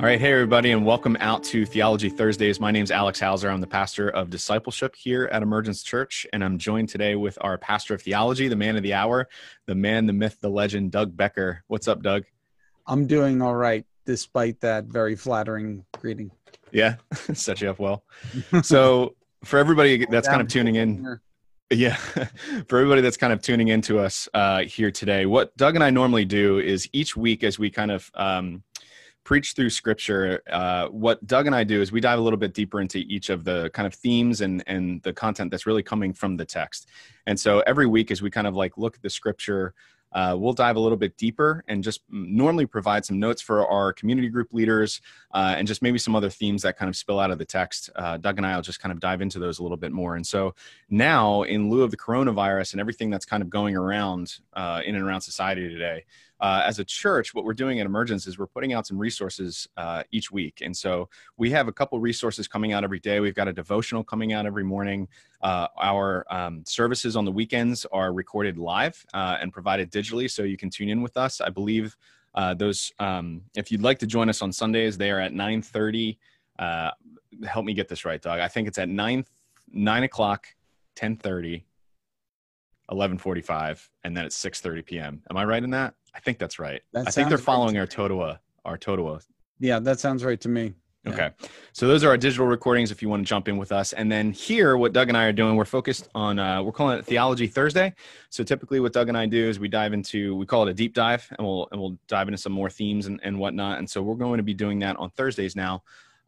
All right, hey everybody, and welcome out to Theology Thursdays. My name is Alex Hauser. I'm the pastor of discipleship here at Emergence Church, and I'm joined today with our pastor of theology, the man of the hour, the man, the myth, the legend, Doug Becker. What's up, Doug? I'm doing all right, despite that very flattering greeting. Yeah, set you up well. So, for everybody that's kind of tuning in, yeah, for everybody that's kind of tuning into us uh, here today, what Doug and I normally do is each week as we kind of um, preach through scripture uh, what doug and i do is we dive a little bit deeper into each of the kind of themes and and the content that's really coming from the text and so every week as we kind of like look at the scripture uh, we'll dive a little bit deeper and just normally provide some notes for our community group leaders uh, and just maybe some other themes that kind of spill out of the text. Uh, Doug and I will just kind of dive into those a little bit more. And so now, in lieu of the coronavirus and everything that's kind of going around uh, in and around society today, uh, as a church, what we're doing at Emergence is we're putting out some resources uh, each week. And so we have a couple resources coming out every day. We've got a devotional coming out every morning. Uh, our um, services on the weekends are recorded live uh, and provided digitally, so you can tune in with us. I believe uh, those, um, if you'd like to join us on Sundays, they are at 9.30. Uh, help me get this right, Doug. I think it's at 9, 9 o'clock, 10.30, 11:45, and then it's 6:30 p.m. Am I right in that? I think that's right. That I think they're following right our Totowa, our Totowa. Yeah, that sounds right to me. Okay. So those are our digital recordings if you want to jump in with us. And then here, what Doug and I are doing, we're focused on, uh, we're calling it Theology Thursday. So typically what Doug and I do is we dive into, we call it a deep dive and we'll, and we'll dive into some more themes and, and whatnot. And so we're going to be doing that on Thursdays now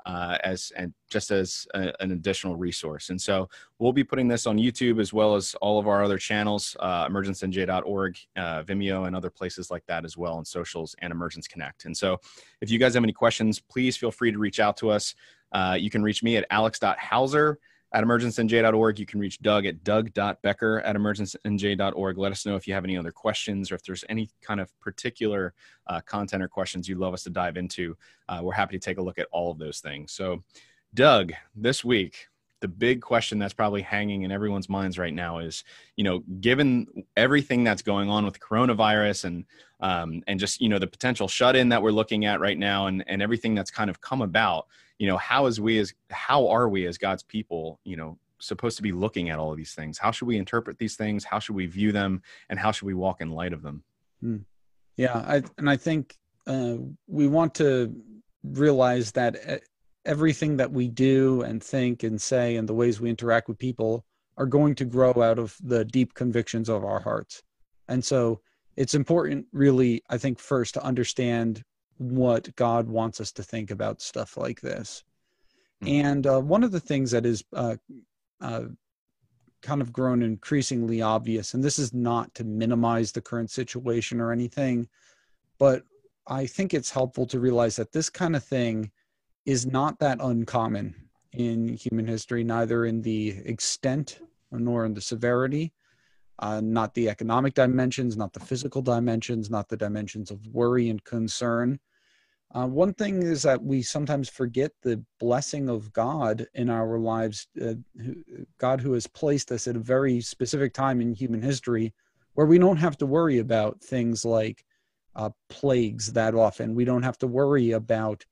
uh, as and just as a, an additional resource. And so we'll be putting this on YouTube as well as all of our other channels, uh, emergencenj.org, uh, Vimeo, and other places like that as well, and socials and Emergence Connect. And so if you guys have any questions, please feel free to reach out to us. Uh, you can reach me at alex.hauser at emergencenj.org. You can reach Doug at doug.becker at emergencenj.org. Let us know if you have any other questions or if there's any kind of particular uh, content or questions you'd love us to dive into. Uh, we're happy to take a look at all of those things. So, Doug, this week, the big question that's probably hanging in everyone's minds right now is, you know, given everything that's going on with coronavirus and um, and just you know the potential shut in that we're looking at right now and and everything that's kind of come about, you know how is we as how are we as god's people you know supposed to be looking at all of these things? How should we interpret these things? How should we view them? And how should we walk in light of them? Hmm. yeah I, and i think uh, we want to realize that everything that we do and think and say and the ways we interact with people are going to grow out of the deep convictions of our hearts and so it's important really i think first to understand what God wants us to think about stuff like this. Mm-hmm. And uh, one of the things that is uh, uh, kind of grown increasingly obvious, and this is not to minimize the current situation or anything, but I think it's helpful to realize that this kind of thing is not that uncommon in human history, neither in the extent nor in the severity. Uh, not the economic dimensions, not the physical dimensions, not the dimensions of worry and concern. Uh, one thing is that we sometimes forget the blessing of God in our lives, uh, God who has placed us at a very specific time in human history where we don't have to worry about things like uh, plagues that often. We don't have to worry about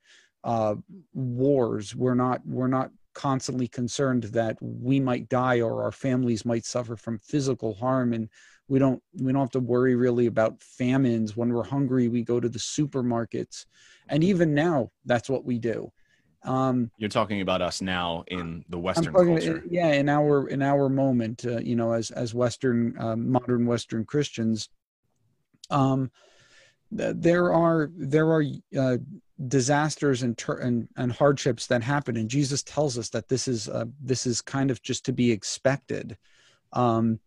uh, wars. We're not, we're not constantly concerned that we might die or our families might suffer from physical harm. And we don't we don't have to worry really about famines. When we're hungry we go to the supermarkets. And even now that's what we do. Um, you're talking about us now in the western talking, culture. yeah in our in our moment uh, you know as as western uh, modern western christians. Um there are there are uh, disasters and, ter- and and hardships that happen and jesus tells us that this is uh, this is kind of just to be expected um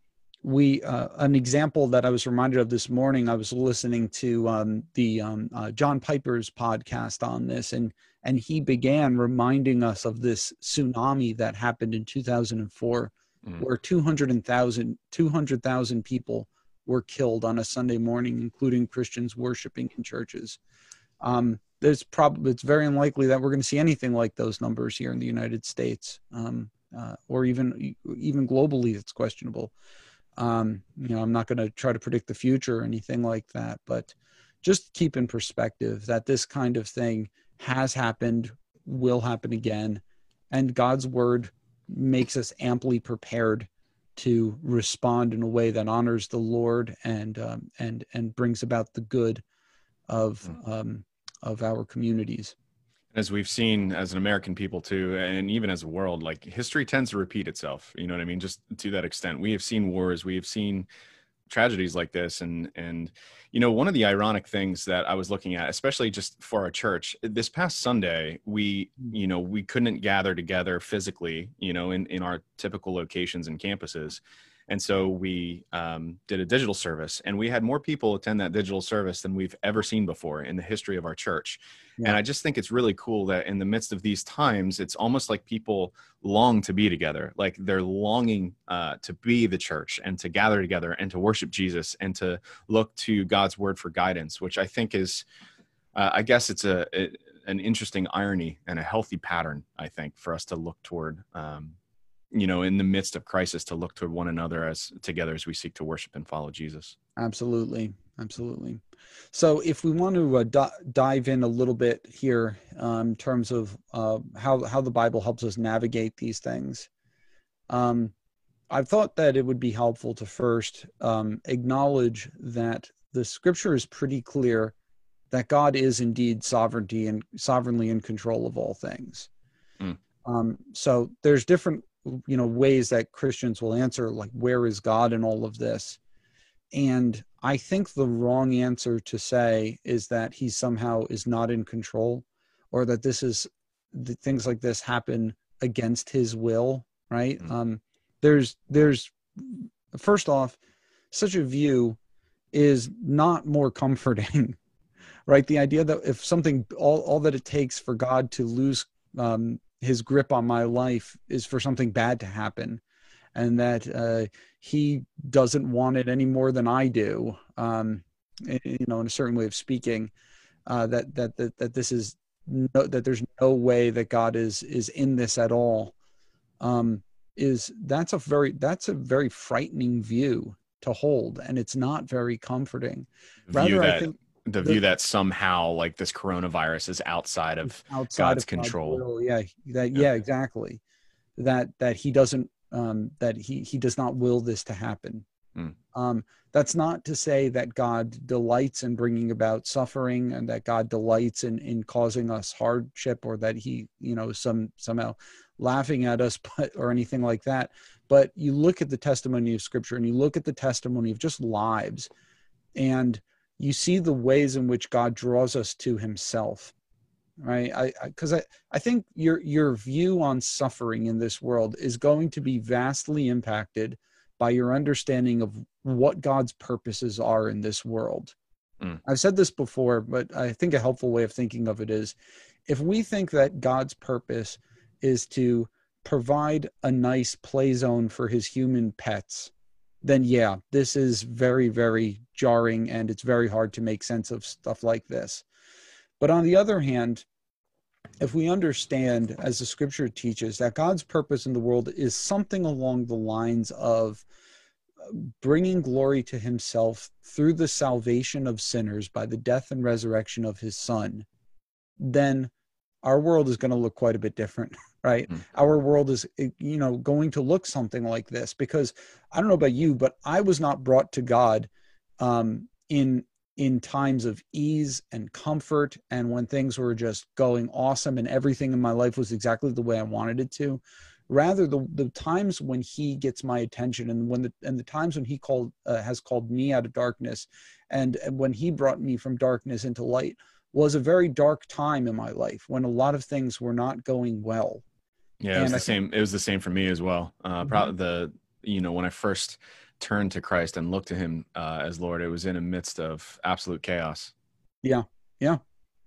we uh, an example that I was reminded of this morning. I was listening to um, the um, uh, John Piper's podcast on this, and and he began reminding us of this tsunami that happened in 2004, mm. where 200,000 200,000 people were killed on a Sunday morning, including Christians worshiping in churches. Um, there's probably it's very unlikely that we're going to see anything like those numbers here in the United States, um, uh, or even even globally. It's questionable. Um, you know, I'm not going to try to predict the future or anything like that, but just keep in perspective that this kind of thing has happened, will happen again, and God's word makes us amply prepared to respond in a way that honors the Lord and um, and and brings about the good of hmm. um, of our communities. As we've seen as an American people too, and even as a world, like history tends to repeat itself. You know what I mean? Just to that extent, we have seen wars, we have seen tragedies like this and and you know one of the ironic things that i was looking at especially just for our church this past sunday we mm-hmm. you know we couldn't gather together physically you know in in our typical locations and campuses and so we um, did a digital service, and we had more people attend that digital service than we've ever seen before in the history of our church. Yeah. And I just think it's really cool that in the midst of these times, it's almost like people long to be together. Like they're longing uh, to be the church and to gather together and to worship Jesus and to look to God's word for guidance, which I think is, uh, I guess it's a, a, an interesting irony and a healthy pattern, I think, for us to look toward um, you know in the midst of crisis to look to one another as together as we seek to worship and follow jesus. Absolutely. Absolutely. So if we want to uh, d- dive in a little bit here um, in terms of uh, how how the bible helps us navigate these things um, i thought that it would be helpful to first um, acknowledge that the scripture is pretty clear that god is indeed sovereignty and sovereignly in control of all things. Mm. Um, so there's different you know ways that christians will answer like where is god in all of this? And i think the wrong answer to say is that he somehow is not in control or that this is that things like this happen against his will right? Mm-hmm. um there's there's first off such a view is not more comforting right? The idea that if something all, all that it takes for god to lose um, his grip on my life is for something bad to happen and that uh, he doesn't want it any more than I do. Um, you know, in a certain way of speaking, uh, that, that that that this is no, that there's no way that God is is in this at all. Um, is that's a very that's a very frightening view to hold, and it's not very comforting. Rather, I think the view that somehow like this coronavirus is outside of outside God's of control. God's yeah, that yeah. yeah, exactly. That that he doesn't um, that he he does not will this to happen. Mm. Um, that's not to say that God delights in bringing about suffering and that God delights in in causing us hardship or that he you know some somehow laughing at us but or anything like that. But you look at the testimony of Scripture and you look at the testimony of just lives and you see the ways in which God draws us to himself right i because I, I, I think your your view on suffering in this world is going to be vastly impacted by your understanding of what god's purposes are in this world mm. i've said this before but i think a helpful way of thinking of it is if we think that god's purpose is to provide a nice play zone for his human pets then yeah, this is very, very jarring and it's very hard to make sense of stuff like this. But on the other hand, if we understand, as the scripture teaches, that God's purpose in the world is something along the lines of uh, bringing glory to himself through the salvation of sinners by the death and resurrection of his son, then our world is going to look quite a bit different. right? Mm-hmm. our world is eh, you know going to look something like this because i don't know about you but i was not brought to god um, in in times of ease and comfort and when things were just going awesome and everything in my life was exactly the way i wanted it to. Rather the the times when he gets my attention and when the and the times when he called uh, has called me out of darkness and, and when he brought me from darkness into light was a very dark time in my life when a lot of things were not going well yeah, it was the same. It was the same for me as well. Uh, mm-hmm. Probably the you know when I first turned to Christ and looked to Him uh, as Lord, it was in a midst of absolute chaos. Yeah, yeah,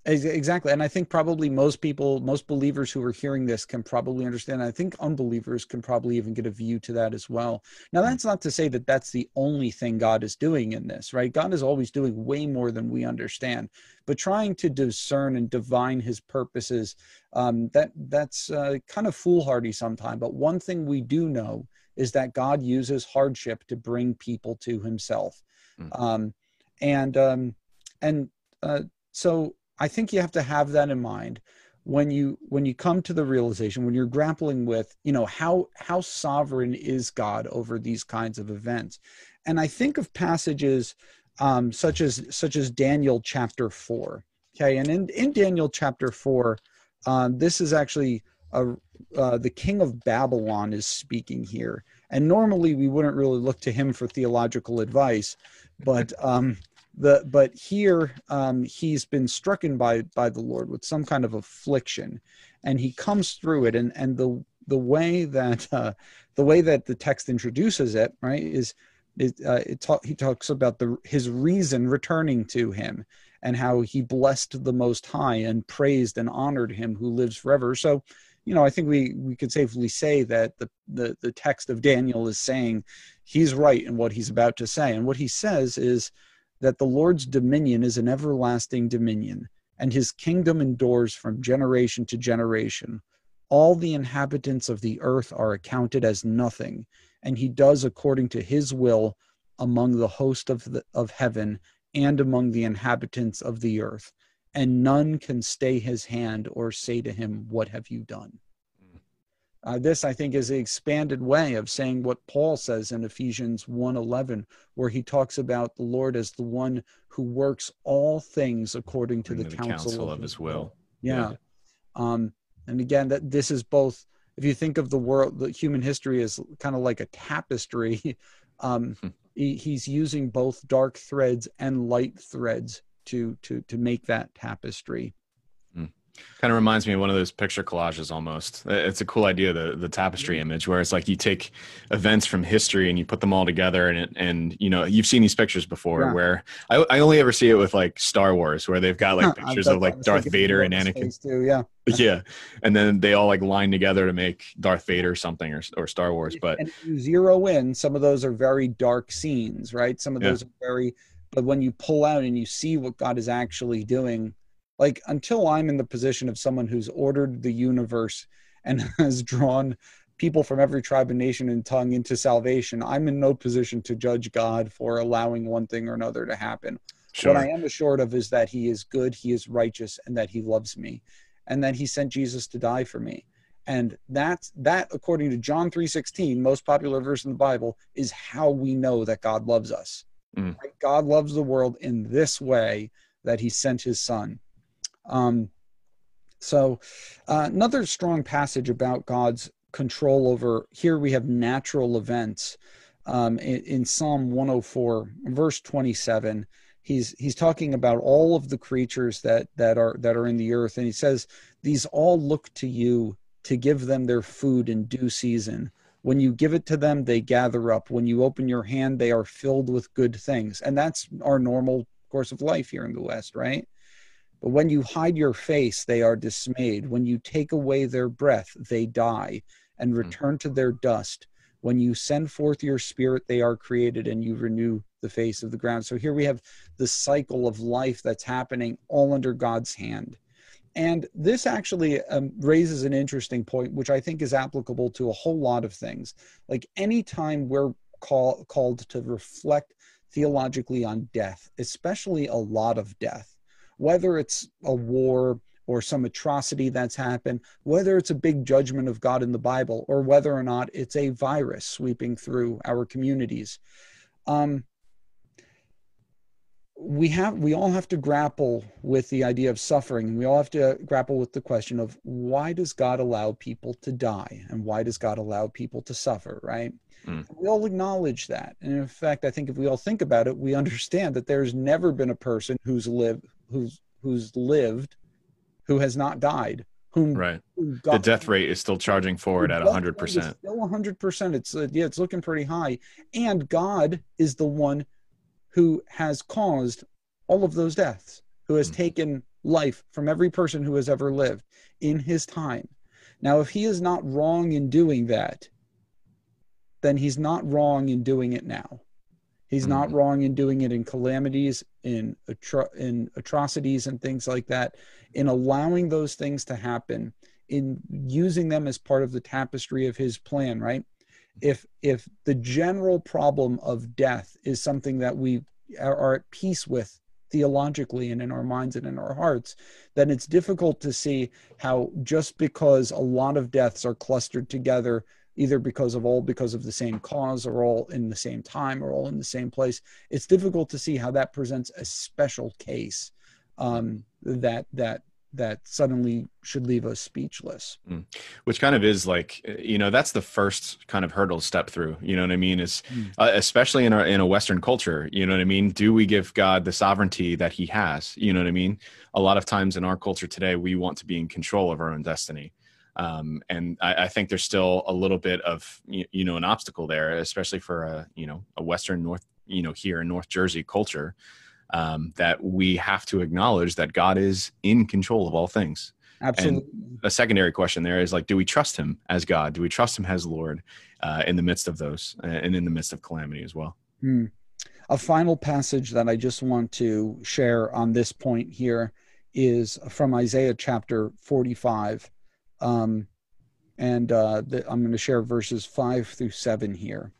Exactly. And I think probably most people, most believers who are hearing this can probably understand. I think unbelievers can probably even get a view to that as well. Now, hmm. that's not to say that that's the only thing God is doing in this, right? God is always doing way more than we understand. But trying to discern and divine his purposes, um, that that's uh, kind of foolhardy sometimes. But one thing we do know is that God uses hardship to bring people to himself. Mm. Um, and um, and uh, so I think you have to have that in mind when you when you come to the realization when you're grappling with you know how how sovereign is god over these kinds of events? And i think of passages um, such as such as daniel chapter 4 okay? And in, in daniel chapter 4 um, this is actually a, uh, the king of babylon is speaking here. And normally we wouldn't really look to him for theological advice but um, the but here um, he's been stricken by by the Lord with some kind of affliction, and he comes through it. And and the the way that uh, the way that the text introduces it, right, is it, uh, it talk, he talks about the his reason returning to him and how he blessed the Most High and praised and honored him who lives forever. So, you know, I think we we could safely say that the the, the text of Daniel is saying he's right in what he's about to say, and what he says is that the Lord's dominion is an everlasting dominion, and his kingdom endures from generation to generation. All the inhabitants of the earth are accounted as nothing, and he does according to his will among the host of, the, of heaven and among the inhabitants of the earth. And none can stay his hand or say to him, What have you done? Uh, this, I think, is an expanded way of saying what Paul says in Ephesians 1.11, where he talks about the Lord as the one who works all things according to the, the counsel, counsel, of, his will. Yeah. yeah. Um, and again, that this is both, if you think of the world, the human history as kind of like a tapestry, um, hmm. he, he's using both dark threads and light threads to, to, to make that tapestry. Kind of reminds me of one of those picture collages almost. It's a cool idea, the the tapestry mm-hmm. image, where it's like you take events from history and you put them all together, and it, and you know you've seen these pictures before. Yeah. Where I, I only ever see it with like Star Wars, where they've got like pictures of like Darth Vader and Anakin. Too, yeah, yeah, and then they all like line together to make Darth Vader something or or Star Wars. But zero in, some of those are very dark scenes, right? Some of those yeah. are very, but when you pull out and you see what God is actually doing like until i'm in the position of someone who's ordered the universe and has drawn people from every tribe and nation and tongue into salvation i'm in no position to judge god for allowing one thing or another to happen sure. what i am assured of is that he is good he is righteous and that he loves me and that he sent jesus to die for me and that's that according to john 3.16 most popular verse in the bible is how we know that god loves us mm. right? god loves the world in this way that he sent his son um, so, uh, another strong passage about God's control over here we have natural events um, in, in, Psalm 104, verse 27. He's he's talking about all of the creatures that that are that are in the earth, and he says these all look to you to give them their food in due season. When you give it to them, they gather up. When you open your hand, they are filled with good things, and that's our normal course of life here in the West, right? But when you hide your face, they are dismayed. When you take away their breath, they die and hmm. return to their dust. When you send forth your spirit, they are created and you renew the face of the ground. So here we have the cycle of life that's happening all under God's hand. And this actually um, raises an interesting point, which I think is applicable to a whole lot of things. Like anytime we're call, called to reflect theologically on death, especially a lot of death, whether it's a war or some atrocity that's happened, whether it's a big judgment of God in the Bible, or whether or not it's a virus sweeping through our communities. Um, we have we all have to grapple with the idea of suffering we all have to grapple with the question of why does god allow people to die and why does god allow people to suffer right mm. we all acknowledge that and in fact i think if we all think about it we understand that there's never been a person who's lived who's who's lived who has not died whom right. the death rate is still charging forward at 100% still 100% it's uh, yeah it's looking pretty high. And god is the one who has caused all of those deaths who has mm-hmm. taken life from every person who has ever lived in his time. Now if he is not wrong in doing that then he's not wrong in doing it now He's mm-hmm. not wrong in doing it in calamities, in atro- in atrocities, and things like that. In allowing those things to happen, in using them as part of the tapestry of His plan. Right? If if the general problem of death is something that we are, are at peace with theologically and in our minds and in our hearts, then it's difficult to see how just because a lot of deaths are clustered together, either because of all because of the same cause or all in the same time or all in the same place, it's difficult to see how that presents a special case um, that that that suddenly should leave us speechless. Mm. Which kind of is like, you know, that's the first kind of hurdle step through. You know what I mean? Is mm. uh, especially in our in a Western culture. You know what I mean? Do we give God the sovereignty that He has? You know what I mean? A lot of times in our culture today, we want to be in control of our own destiny. Um, and I, I, think there's still a little bit of you, you know an obstacle there, especially for a you know a Western North you know here in North Jersey culture um, that we have to acknowledge that God is in control of all things. Absolutely. And a secondary question there is like, do we trust Him as God? Do we trust Him as Lord uh, in the midst of those uh, and in the midst of calamity as well? Hmm. A final passage that I just want to share on this point here is from Isaiah chapter 45. Um, and uh, the, I'm going to share verses 5 through 7 here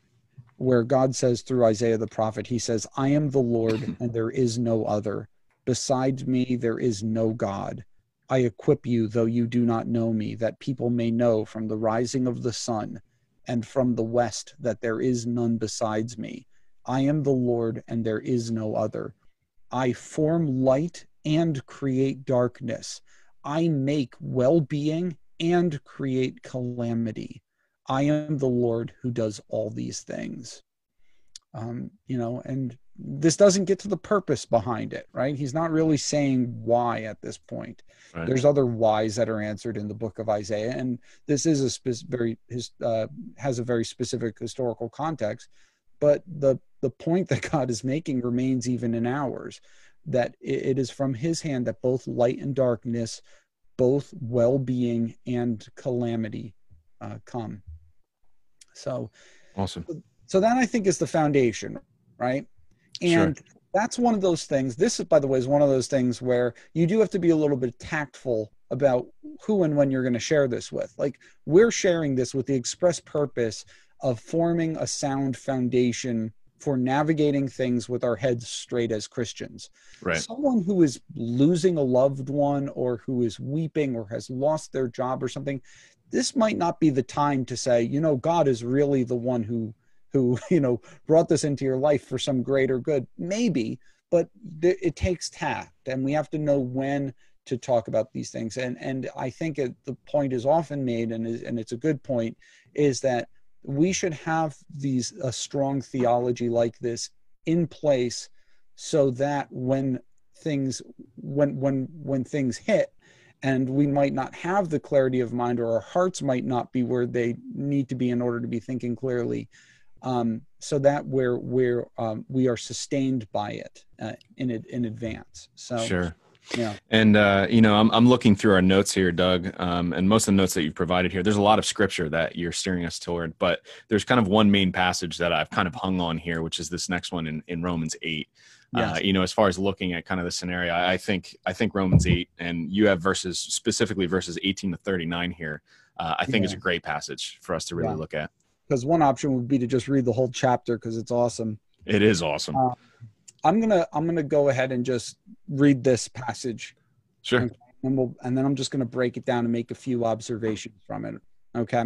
where God says through Isaiah the prophet, He says, I am the Lord and there is no other. Besides me, there is no God. I equip you, though you do not know me, that people may know from the rising of the sun and from the west that there is none besides me. I am the Lord and there is no other. I form light and create darkness. I make well being and create calamity. I am the Lord who does all these things. Um, you know, and this doesn't get to the purpose behind it, right? He's not really saying why at this point. Right. There's other whys that are answered in the book of Isaiah, and this is a spe- very his, uh, has a very specific historical context. But the the point that God is making remains even in ours, that it, it is from His hand that both light and darkness, both well-being and calamity, uh, come. So awesome. So that I think is the foundation, right? And sure. that's one of those things. This, by the way, is one of those things where you do have to be a little bit tactful about who and when you're going to share this with. Like we're sharing this with the express purpose of forming a sound foundation for navigating things with our heads straight as Christians. Right. Someone who is losing a loved one or who is weeping or has lost their job or something, this might not be the time to say, you know, God is really the one who who you know brought this into your life for some greater good. Maybe, but th- it takes tact, and we have to know when to talk about these things. And and I think it, the point is often made, and is, and it's a good point, is that we should have these a strong theology like this in place so that when things when when when things hit and we might not have the clarity of mind or our hearts might not be where they need to be in order to be thinking clearly um, so that where where um, we are sustained by it uh, in in advance. So sure yeah and uh, you know I'm, I'm looking through our notes here doug um, and most of the notes that you've provided here there's a lot of scripture that you're steering us toward but there's kind of one main passage that i've kind of hung on here which is this next one in, in romans 8 yes. uh, you know, as far as looking at kind of the scenario, I think I think Romans eight and you have verses specifically verses eighteen to thirty nine here. Uh, I think yeah. is a great passage for us to really yeah. look at. Because one option would be to just read the whole chapter because it's awesome. It is awesome. Uh, I'm gonna I'm gonna go ahead and just read this passage. Sure. And, and we'll and then I'm just gonna break it down and make a few observations from it. Okay.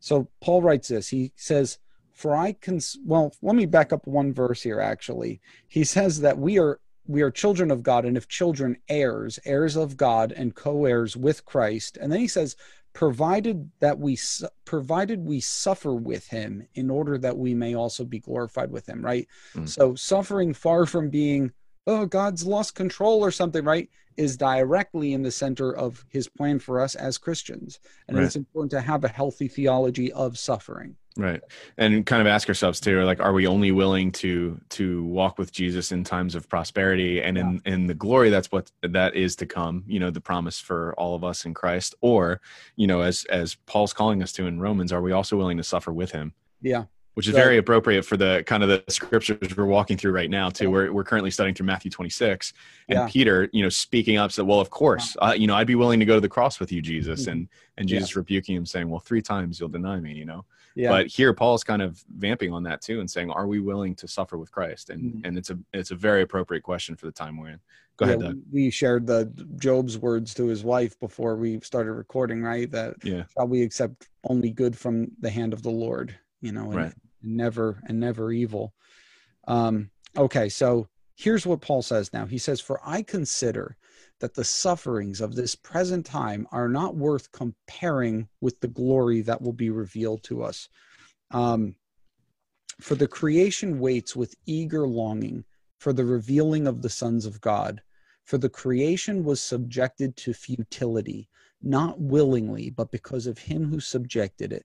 So Paul writes this. He says for I can well let me back up one verse here actually he says that we are we are children of god and if children heirs heirs of god and co-heirs with christ and then he says provided that we provided we suffer with him in order that we may also be glorified with him right mm. so suffering far from being oh god's lost control or something right is directly in the center of his plan for us as christians. And right. it's important to have a healthy theology of suffering. Right. And kind of ask ourselves too like are we only willing to to walk with jesus in times of prosperity and yeah. in in the glory that's what that is to come you know the promise for all of us in christ? Or you know as as paul's calling us to in romans are we also willing to suffer with him? Yeah which is very appropriate for the kind of the scriptures we're walking through right now too. We're, we're currently studying through Matthew 26 and yeah. Peter, you know, speaking up said, well, of course, uh, you know, I'd be willing to go to the cross with you, Jesus. Mm-hmm. And, and Jesus yeah. rebuking him saying, well, three times you'll deny me, you know? Yeah. But here Paul's kind of vamping on that too and saying, Are we willing to suffer with Christ? And mm-hmm. and it's a it's a very appropriate question for the time we're in. Go yeah, ahead, Doug. We shared the Job's words to his wife before we started recording, right? That yeah. shall we accept only good from the hand of the Lord, you know, and, right. And never and never evil. Um, okay, so here's what Paul says now. He says, For I consider that the sufferings of this present time are not worth comparing with the glory that will be revealed to us. Um, for the creation waits with eager longing for the revealing of the sons of God. For the creation was subjected to futility, not willingly, but because of him who subjected it,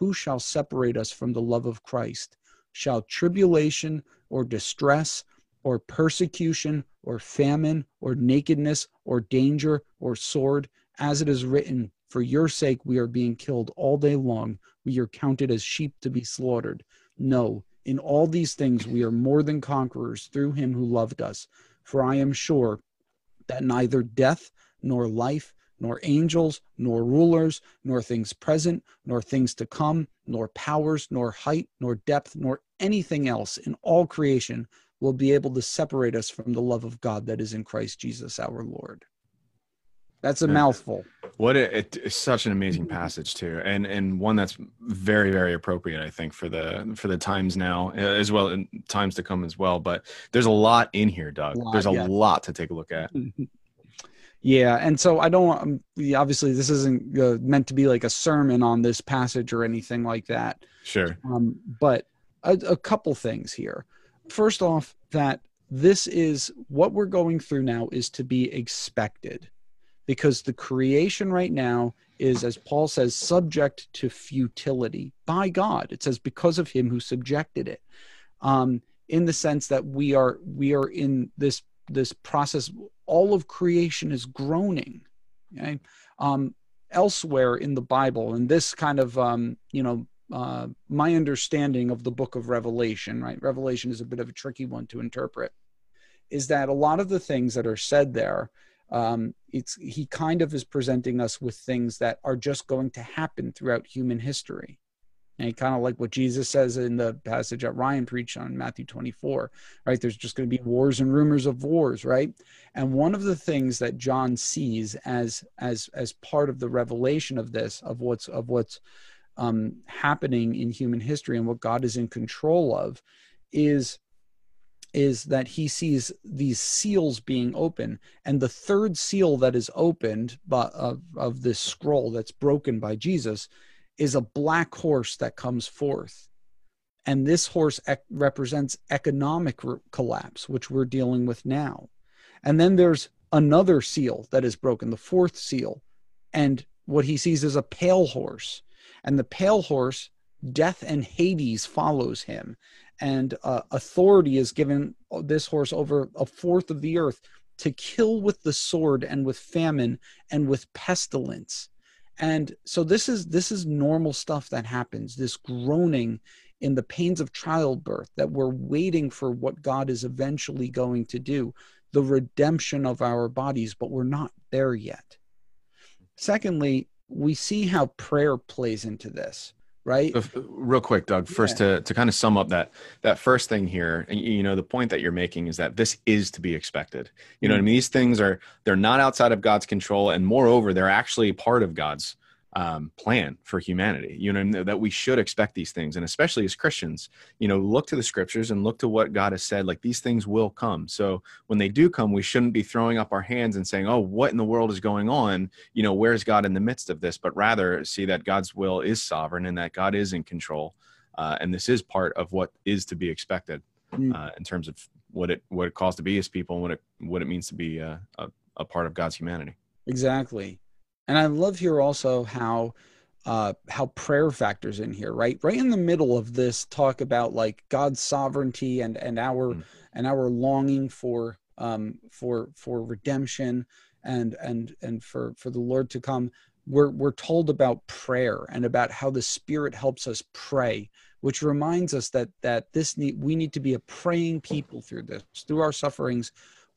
Who shall separate us from the love of Christ? Shall tribulation or distress or persecution or famine or nakedness or danger or sword? As it is written, For your sake we are being killed all day long. We are counted as sheep to be slaughtered. No, in all these things we are more than conquerors through him who loved us. For I am sure that neither death nor life, nor angels, nor rulers, nor things present, nor things to come, nor powers, nor height, nor depth, nor anything else in all creation will be able to separate us from the love of God that is in Christ Jesus our Lord. That's a yeah. mouthful. What a, it, it's such an amazing passage too, and and one that's very very appropriate, I think, for the for the times now uh, as well and times to come as well. But there's a lot in here, Doug. A lot, there's a yeah. lot to take a look at. yeah, and so I don't. Obviously, this isn't uh, meant to be like a sermon on this passage or anything like that. Sure. Um, but a, a couple things here. First off, that this is what we're going through now is to be expected because the creation right now is, as Paul says, subject to futility by God. It says because of Him who subjected it, um, in the sense that we are we are in this this process. All of creation is groaning. Okay? Um, elsewhere in the Bible, and this kind of um, you know uh, my understanding of the book of Revelation, right? Revelation is a bit of a tricky one to interpret. Is that a lot of the things that are said there um, it's he kind of is presenting us with things that are just going to happen throughout human history and kind of like what jesus says in the passage that ryan preached on matthew 24 right? There's just going to be wars and rumors of wars right? And one of the things that john sees as as as part of the revelation of this of what's of what's um, happening in human history and what god is in control of is is that he sees these seals being open. And the third seal that is opened by, of, of this scroll that's broken by jesus is a black horse that comes forth. And this horse ec- represents economic re- collapse, which we're dealing with now. And then there's another seal that is broken, the fourth seal, and what he sees is a pale horse, and the pale horse, death and Hades follows him, and uh, authority is given this horse over a fourth of the earth to kill with the sword and with famine and with pestilence and so this is this is normal stuff that happens this groaning in the pains of childbirth that we're waiting for what god is eventually going to do the redemption of our bodies but we're not there yet. Secondly we see how prayer plays into this right real quick doug first yeah. to, to kind of sum up that that first thing here you know the point that you're making is that this is to be expected you know mm-hmm. i mean these things are they're not outside of god's control and moreover they're actually part of god's um, plan for humanity. You know that we should expect these things, and especially as Christians, you know, look to the scriptures and look to what God has said. Like these things will come. So when they do come, we shouldn't be throwing up our hands and saying, "Oh, what in the world is going on?" You know, where's God in the midst of this? But rather see that God's will is sovereign and that God is in control, uh, and this is part of what is to be expected mm. uh, in terms of what it what it calls to be as people and what it what it means to be a, a, a part of God's humanity. Exactly. And I love here also how uh, how prayer factors in here, right? Right in the middle of this talk about like God's sovereignty and and our mm. and our longing for um for for redemption and and and for for the Lord to come. We're we're told about prayer and about how the Spirit helps us pray, which reminds us that that this need we need to be a praying people through this through our sufferings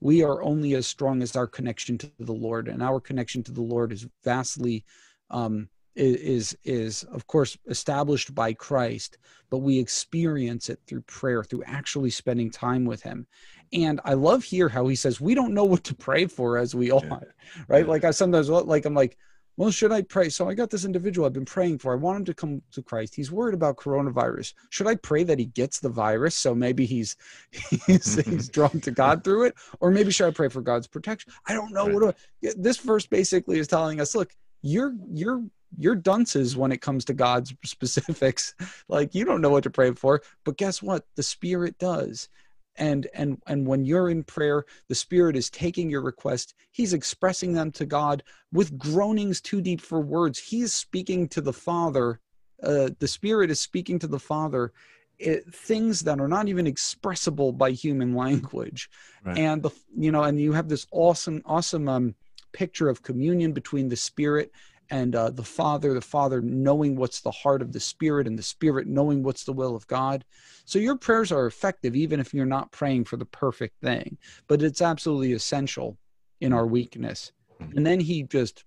we are only as strong as our connection to the Lord, and our connection to the Lord is vastly um, is is of course established by Christ, but we experience it through prayer, through actually spending time with Him. And I love here how He says we don't know what to pray for as we ought, yeah. right? Yeah. Like I sometimes like I'm like well, should I pray? So I got this individual I've been praying for. I want him to come to Christ. He's worried about coronavirus. Should I pray that he gets the virus so maybe he's he's, he's drawn to God through it, or maybe should I pray for God's protection? I don't know. Right. What do I, this verse basically is telling us? Look, you're you're you're dunces when it comes to God's specifics. Like you don't know what to pray for, but guess what? The Spirit does and and and when you're in prayer the spirit is taking your request. He's expressing them to god with groanings too deep for words. He's speaking to the father uh, the spirit is speaking to the father it, things that are not even expressible by human language. Right. and the you know and you have this awesome awesome um, picture of communion between the spirit and uh, the Father, the Father knowing what's the heart of the Spirit, and the Spirit knowing what's the will of God. So your prayers are effective even if you're not praying for the perfect thing, but it's absolutely essential in our weakness. Mm-hmm. And then he just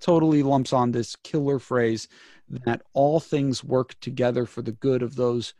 totally lumps on this killer phrase that all things work together for the good of those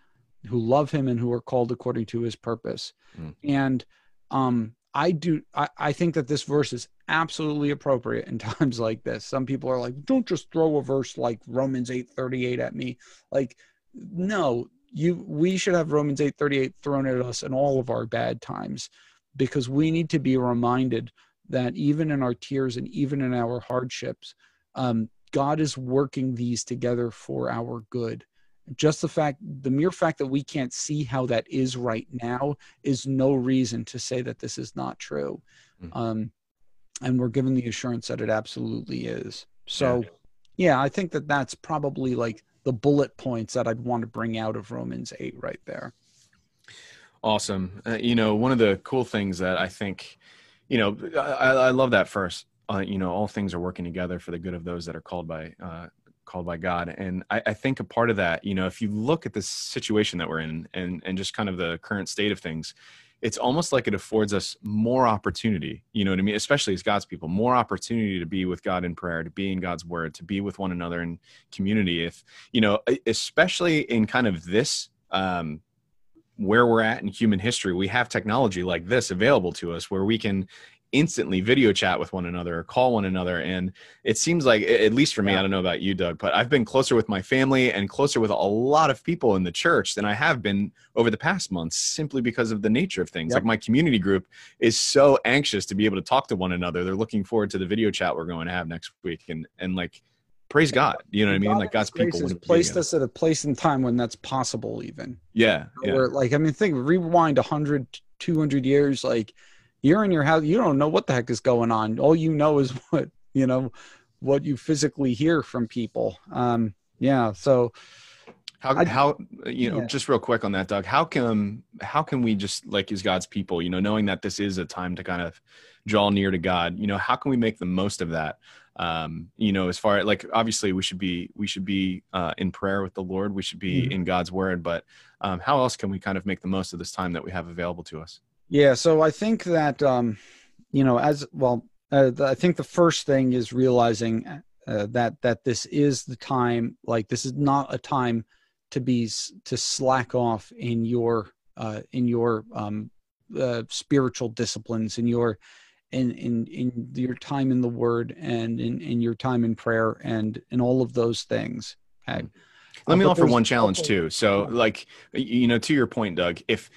who love him and who are called according to his purpose. Mm-hmm. And um, I do I, I think that this verse is absolutely appropriate in times like this. Some people are like, don't just throw a verse like Romans 8:38 at me. Like, no, you we should have Romans 8:38 thrown at us in all of our bad times because we need to be reminded that even in our tears and even in our hardships, um, God is working these together for our good just the fact the mere fact that we can't see how that is right now is no reason to say that this is not true mm-hmm. um, and we're given the assurance that it absolutely is so yeah. yeah i think that that's probably like the bullet points that i'd want to bring out of romans 8 right there awesome uh, you know one of the cool things that i think you know i, I love that first uh, you know all things are working together for the good of those that are called by uh, called by God. And I, I, think a part of that, you know, if you look at the situation that we're in and, and just kind of the current state of things, it's almost like it affords us more opportunity, you know what I mean? Especially as God's people, more opportunity to be with God in prayer, to be in God's word, to be with one another in community. If, you know, especially in kind of this, um, where we're at in human history, we have technology like this available to us where we can instantly video chat with one another or call one another and it seems like at least for me yeah. i don't know about you doug but i've been closer with my family and closer with a lot of people in the church than i have been over the past months simply because of the nature of things yep. like my community group is so anxious to be able to talk to one another they're looking forward to the video chat we're going to have next week and and like praise God. You know what I mean? Like God's people has placed us at a place in time when that's possible even Yeah, yeah. Where, like i mean think rewind 100 200 years like you're in your house you don't know what the heck is going on all you know is what you know what you physically hear from people um yeah so How I- how you know yeah. just real quick on that, Doug? How can how can we just like as God's people, you know, knowing that this is a time to kind of draw near to God, you know, how can we make the most of that? Um, you know, as far like obviously we should be we should be uh, in prayer with the Lord, we should be Mhm. in God's word, but um, how else can we kind of make the most of this time that we have available to us? Yeah, so I think that um, you know, as well, uh, the- I think the first thing is realizing uh, that that this is the time. Like, this is not a time to be to slack off in your uh, in your um, uh, spiritual disciplines, in your in in in your time in the Word, and in in your time in prayer, and in all of those things. Okay. Let Uh, me offer one challenge too. So, like, you know, to your point, Doug, if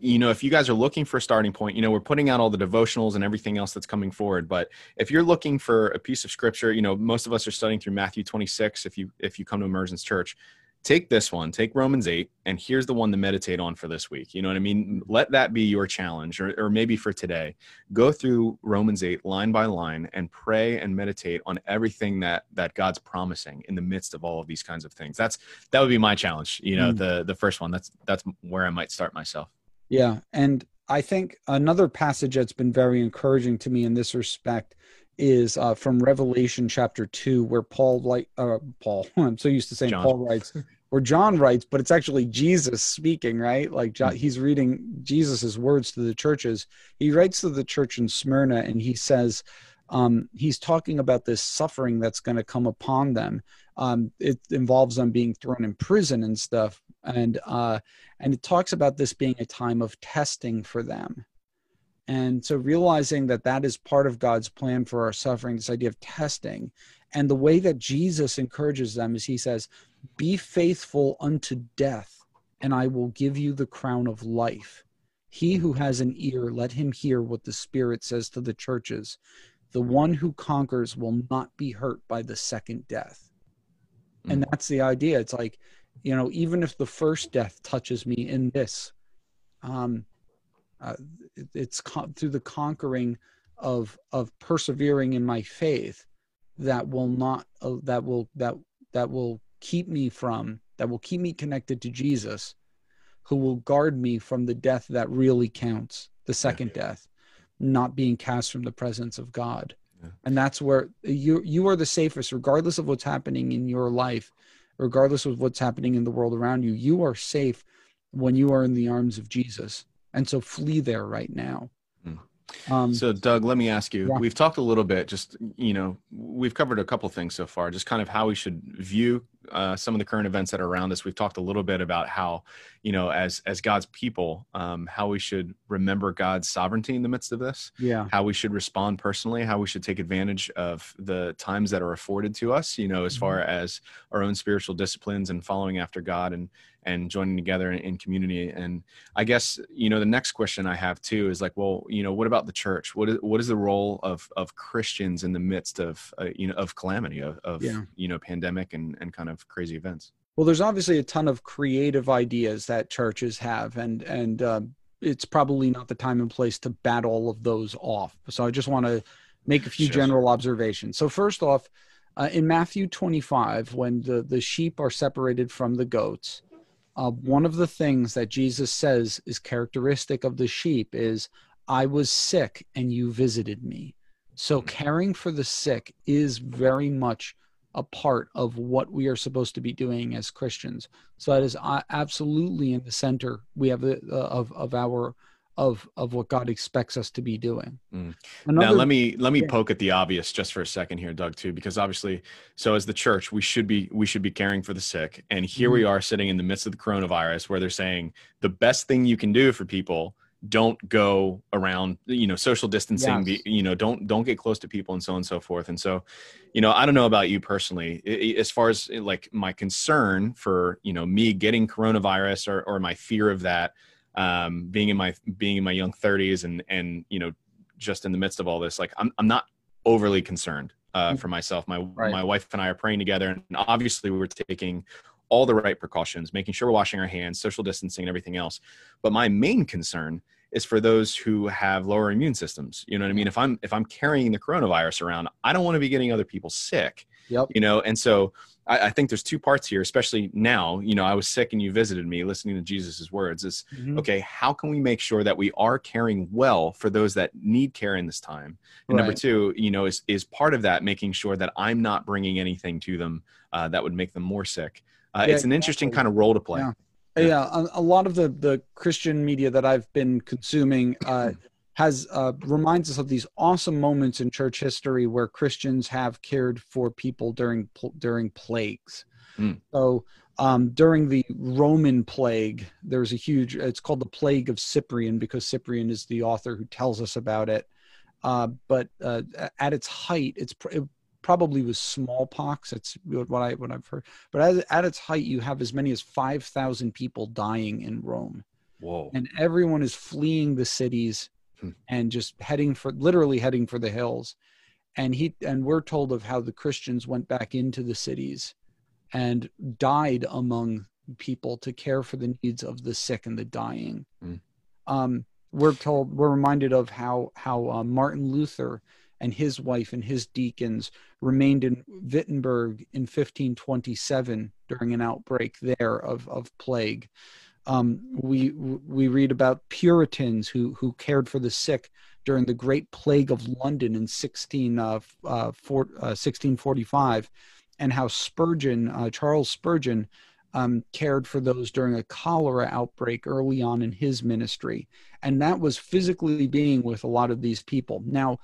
you know, if you guys are looking for a starting point, you know, we're putting out all the devotionals and everything else that's coming forward. But if you're looking for a piece of scripture, you know, most of us are studying through Matthew 26. If you if you come to Emergence Church, take this one, take Romans 8, and here's the one to meditate on for this week. You know what I mean? Let that be your challenge, or, or maybe for today. Go through Romans 8 line by line and pray and meditate on everything that that God's promising in the midst of all of these kinds of things. That's that would be my challenge. You know, Mm. the the first one. That's that's where I might start myself. Yeah, and I think another passage that's been very encouraging to me in this respect is uh, from Revelation chapter two, where Paul, like uh, Paul, I'm so used to saying John. Paul writes, or John writes, but it's actually Jesus speaking, right? Like John, Mhm. he's reading Jesus's words to the churches. He writes to the church in Smyrna, and he says, um, he's talking about this suffering that's going to come upon them. Um, it involves them being thrown in prison and stuff, and uh, and it talks about this being a time of testing for them. And so realizing that that is part of god's plan for our suffering this idea of testing and the way that jesus encourages them is he says be faithful unto death and i will give you the crown of life. He who has an ear let him hear what the spirit says to the churches. The one who conquers will not be hurt by the second death. And Mm. that's the idea. It's like you know even if the first death touches me in this um uh, it- it's con- through the conquering of of persevering in my faith that will not uh, that will that that will keep me from that will keep me connected to Jesus who will guard me from the death that really counts the second death not being cast from the presence of God Yeah. and that's where you you are the safest regardless of what's happening in your life regardless of what's happening in the world around you you are safe when you are in the arms of Jesus and so flee there right now Mm. um So, Doug, let me ask you. Yeah. We've talked a little bit. Just you know, we've covered a couple things so far. Just kind of how we should view uh, some of the current events that are around us. We've talked a little bit about how, you know, as as God's people, um, how we should remember God's sovereignty in the midst of this. yeah How we should respond personally. How we should take advantage of the times that are afforded to us. You know, as far as our own spiritual disciplines and following after God and and joining together in, in community. And I guess you know the next question I have too is like, well, you know, what about the church? What is what is the role of of Christians in the midst of uh, you know of calamity of, of Yeah. you know pandemic and and kind of crazy events? Well, there's obviously a ton of creative ideas that churches have, and and uh, it's probably not the time and place to bat all of those off. So I just want to make a few Sure. general observations. So first off, uh, in Matthew 25, when the the sheep are separated from the goats, uh, one of the things that Jesus says is characteristic of the sheep is, "I was sick and you visited me." So caring for the sick is very much a part of what we are supposed to be doing as Christians. So that is uh, absolutely in the center. We have the, uh, of of our of of what God expects us to be doing. Mm. Another, now let me let me yeah. poke at the obvious just for a second here doug too because obviously so as the church we should be we should be caring for the sick and here we Mm-hmm. are sitting in the midst of the coronavirus where they're saying the best thing you can do for people don't go around you know social distancing be, Yes. you know don't don't get close to people and so on and so forth and so you know i don't know about you personally I- I- as far as like my concern for you know me getting coronavirus or, or my fear of that um, being in my being in my young 30s and and you know just in the midst of all this like i'm, I'm not overly concerned uh, for myself. My right. my wife and I are praying together, and obviously we were taking all the right precautions, making sure we're washing our hands, social distancing, and everything else. But my main concern is for those who have lower immune systems. You know what I mean? If I'm if I'm carrying the coronavirus around, I don't want to be getting other people sick. Yep. You know, and so I, I, think there's two parts here, especially now. You know, I was sick and you visited me, listening to Jesus's words. Is mm-hmm. okay. How can we make sure that we are caring well for those that need care in this time? And right. number two, you know, is is part of that making sure that I'm not bringing anything to them uh, that would make them more sick. Uh, yeah, it's an interesting kind of role to play. Yeah. Yeah. A, a, lot of the the christian media that i've been consuming uh, has uh, reminds us of these awesome moments in church history where christians have cared for people during during plagues. Mm. so um, during the roman plague there's a huge it's called the plague of cyprian because cyprian is the author who tells us about it. Uh, but uh, at its height it's it probably was smallpox. That's what I what I've heard. But at, at its height, you have as many as five thousand people dying in Rome. Whoa! And everyone is fleeing the cities hmm. and just heading for literally heading for the hills. And he and we're told of how the Christians went back into the cities and died among people to care for the needs of the sick and the dying. Hmm. Um, we're told we're reminded of how how uh, Martin Luther and his wife and his deacons remained in Wittenberg in 1527 during an outbreak there of, of plague. Um, we we read about Puritans who who cared for the sick during the Great Plague of London in 16, uh, uh, uh, 1645, and how Spurgeon, uh, Charles Spurgeon, um, cared for those during a cholera outbreak early on in his ministry, and that was physically being with a lot of these people. Now,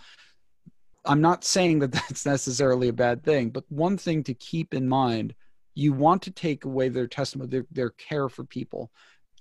I'm not saying that that's necessarily a bad thing, but one thing to keep in mind you want to take away their testimony, their, their care for people,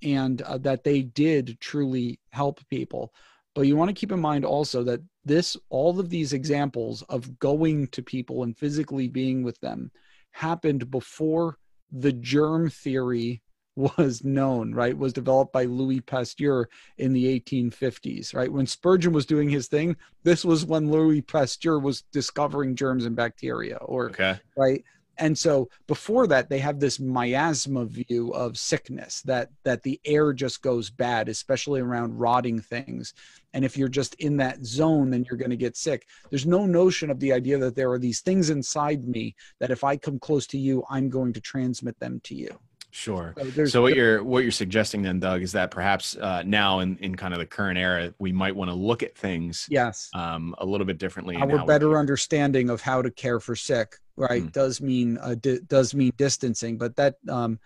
and uh, that they did truly help people. But you want to keep in mind also that this, all of these examples of going to people and physically being with them happened before the germ theory was known, right? Was developed by Louis Pasteur in the 1850s, right? When Spurgeon was doing his thing, this was when Louis Pasteur was discovering germs and bacteria, or okay. right? And so before that, they have this miasma view of sickness that that the air just goes bad, especially around rotting things. And if you're just in that zone, then you're going to get sick. There's no notion of the idea that there are these things inside me that if I come close to you, I'm going to transmit them to you. Sure. So, so, what you're what you're suggesting then, Doug, is that perhaps uh, now in, in kind of the current era, we might want to look at things yes um, a little bit differently. Our better understanding of how to care for sick, right, mm. does mean uh, d- does mean distancing, but that um,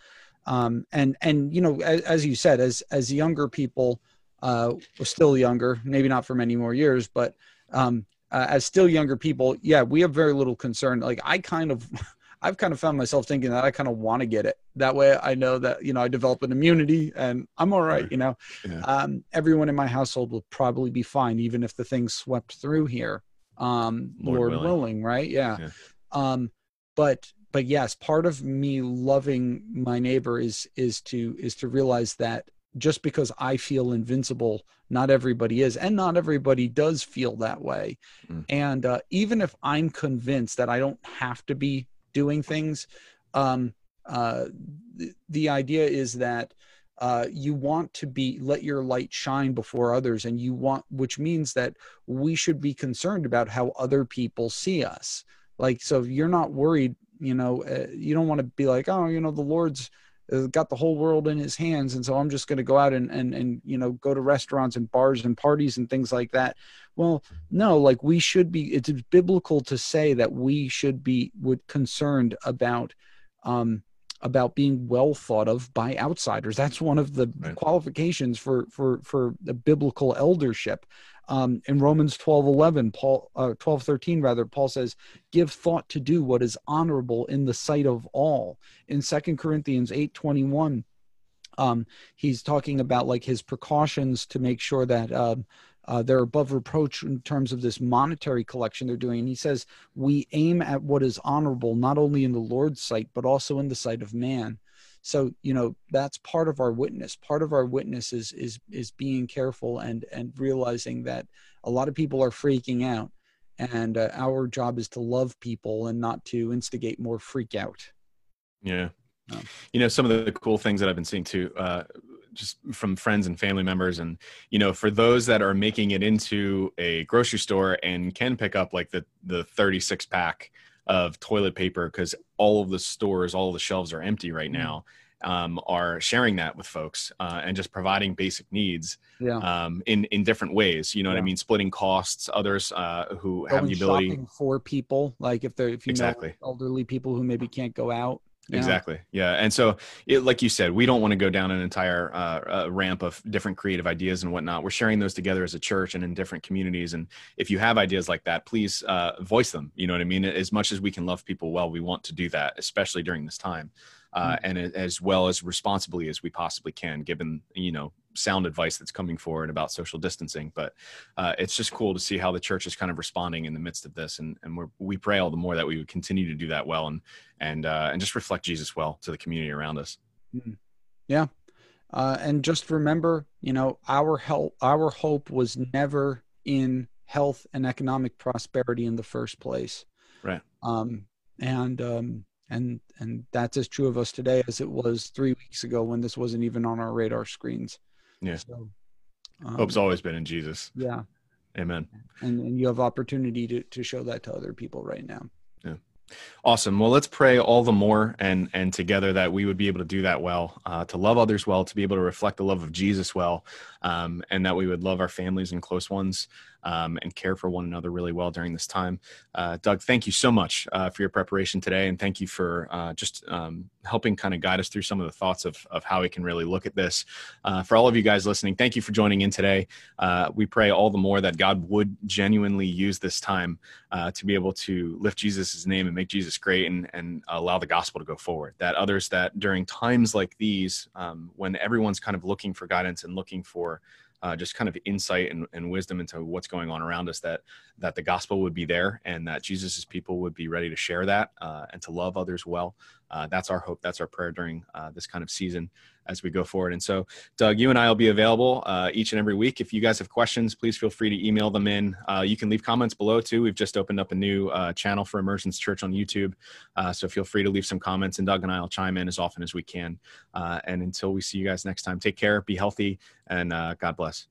um, and and you know as, as you said, as as younger people, uh, we're still younger, maybe not for many more years, but um, uh, as still younger people, yeah, we have very little concern. Like I kind of. I've kind of found myself thinking that I kind of want to get it. That way I know that, you know, I develop an immunity and I'm all right, you know. Yeah. Um, everyone in my household will probably be fine, even if the thing swept through here. Um, Lord, Lord willing. willing. right? Yeah. yeah. Um, but but yes, part of me loving my neighbor is is to is to realize that just because I feel invincible, not everybody is, and not everybody does feel that way. Mm. And uh, even if I'm convinced that I don't have to be doing things. Um, uh, the, the idea is that uh, you want to be let your light shine before others, and you want, which means that we should be concerned about how other people see us. Like, so if you're not worried, you know, uh, you don't want to be like, oh, you know, the lord's got the whole world in his hands and so i'm just going to go out and, and and you know go to restaurants and bars and parties and things like that well no like we should be it's biblical to say that we should be would concerned about um about being well thought of by outsiders that's one of the right. qualifications for for for the biblical eldership um, in Romans 12 11, Paul, uh, 12 13, rather, Paul says, Give thought to do what is honorable in the sight of all. In Second Corinthians 8 21, um, he's talking about like his precautions to make sure that uh, uh, they're above reproach in terms of this monetary collection they're doing. And he says, We aim at what is honorable, not only in the Lord's sight, but also in the sight of man so you know that's part of our witness part of our witness is is is being careful and and realizing that a lot of people are freaking out and uh, our job is to love people and not to instigate more freak out. Yeah. You know, some of the cool things that I've been seeing too, uh, just from friends and family members, and you know, for those that are making it into a grocery store and can pick up like the the 36 pack of toilet paper because all of the stores, all the shelves are empty right mm-hmm. now um, are sharing that with folks uh, and just providing basic needs yeah. um, in in different ways. You know yeah. what I mean? Splitting costs. Others uh, who Going have the ability for people, like if they're if you exactly. know elderly people who maybe can't go out. Exactly. Yeah. And so, it, like you said, we don't want to go down an entire uh, uh, ramp of different creative ideas and whatnot. We're sharing those together as a church and in different communities. And if you have ideas like that, please uh, voice them. You know what I mean? As much as we can love people well, we want to do that, especially during this time uh, mm. and as well as responsibly as we possibly can, given you know sound advice that's coming forward about social distancing. But uh, it's just cool to see how the church is kind of responding in the midst of this, and and we we pray all the more that we would continue to do that well and and uh, and just reflect Jesus well to the community around us. Mm. Yeah, uh, and just remember, you know, our help, our hope was never in health and economic prosperity in the first place. Right. Um, and um, and and that's as true of us today as it was three weeks ago when this wasn't even on our radar screens. Yeah. So, um, hope's always been in jesus. Yeah. Amen. And, and you have opportunity to, to show that to other people right now. Yeah. Awesome. Well let's pray all the more and and together that we would be able to do that well uh, to love others well to be able to reflect the love of jesus well um, and that we would love our families and close ones um, and care for one another really well during this time. Uh, Doug, thank you so much uh, for your preparation today, and thank you for uh, just um, helping kind of guide us through some of the thoughts of, of how we can really look at this. Uh, for all of you guys listening, thank you for joining in today. Uh, we pray all the more that God would genuinely use this time uh, to be able to lift Jesus' name and make Jesus great and, and allow the gospel to go forward. That others that during times like these, um, when everyone's kind of looking for guidance and looking for uh, just kind of insight and, and, wisdom into what's going on around us that that the gospel would be there and that jesus's people would be ready to share that uh, and to love others well. Uh, that's our hope that's our prayer during uh, this kind of season as we go forward. And so, Doug, you and I will be available uh, each and every week. If you guys have questions, please feel free to email them in. Uh, you can leave comments below too. We've just opened up a new uh, channel for Emergence Church on YouTube. Uh, so feel free to leave some comments, and Doug and I will chime in as often as we can. Uh, and until we see you guys next time, take care, be healthy, and uh, God bless.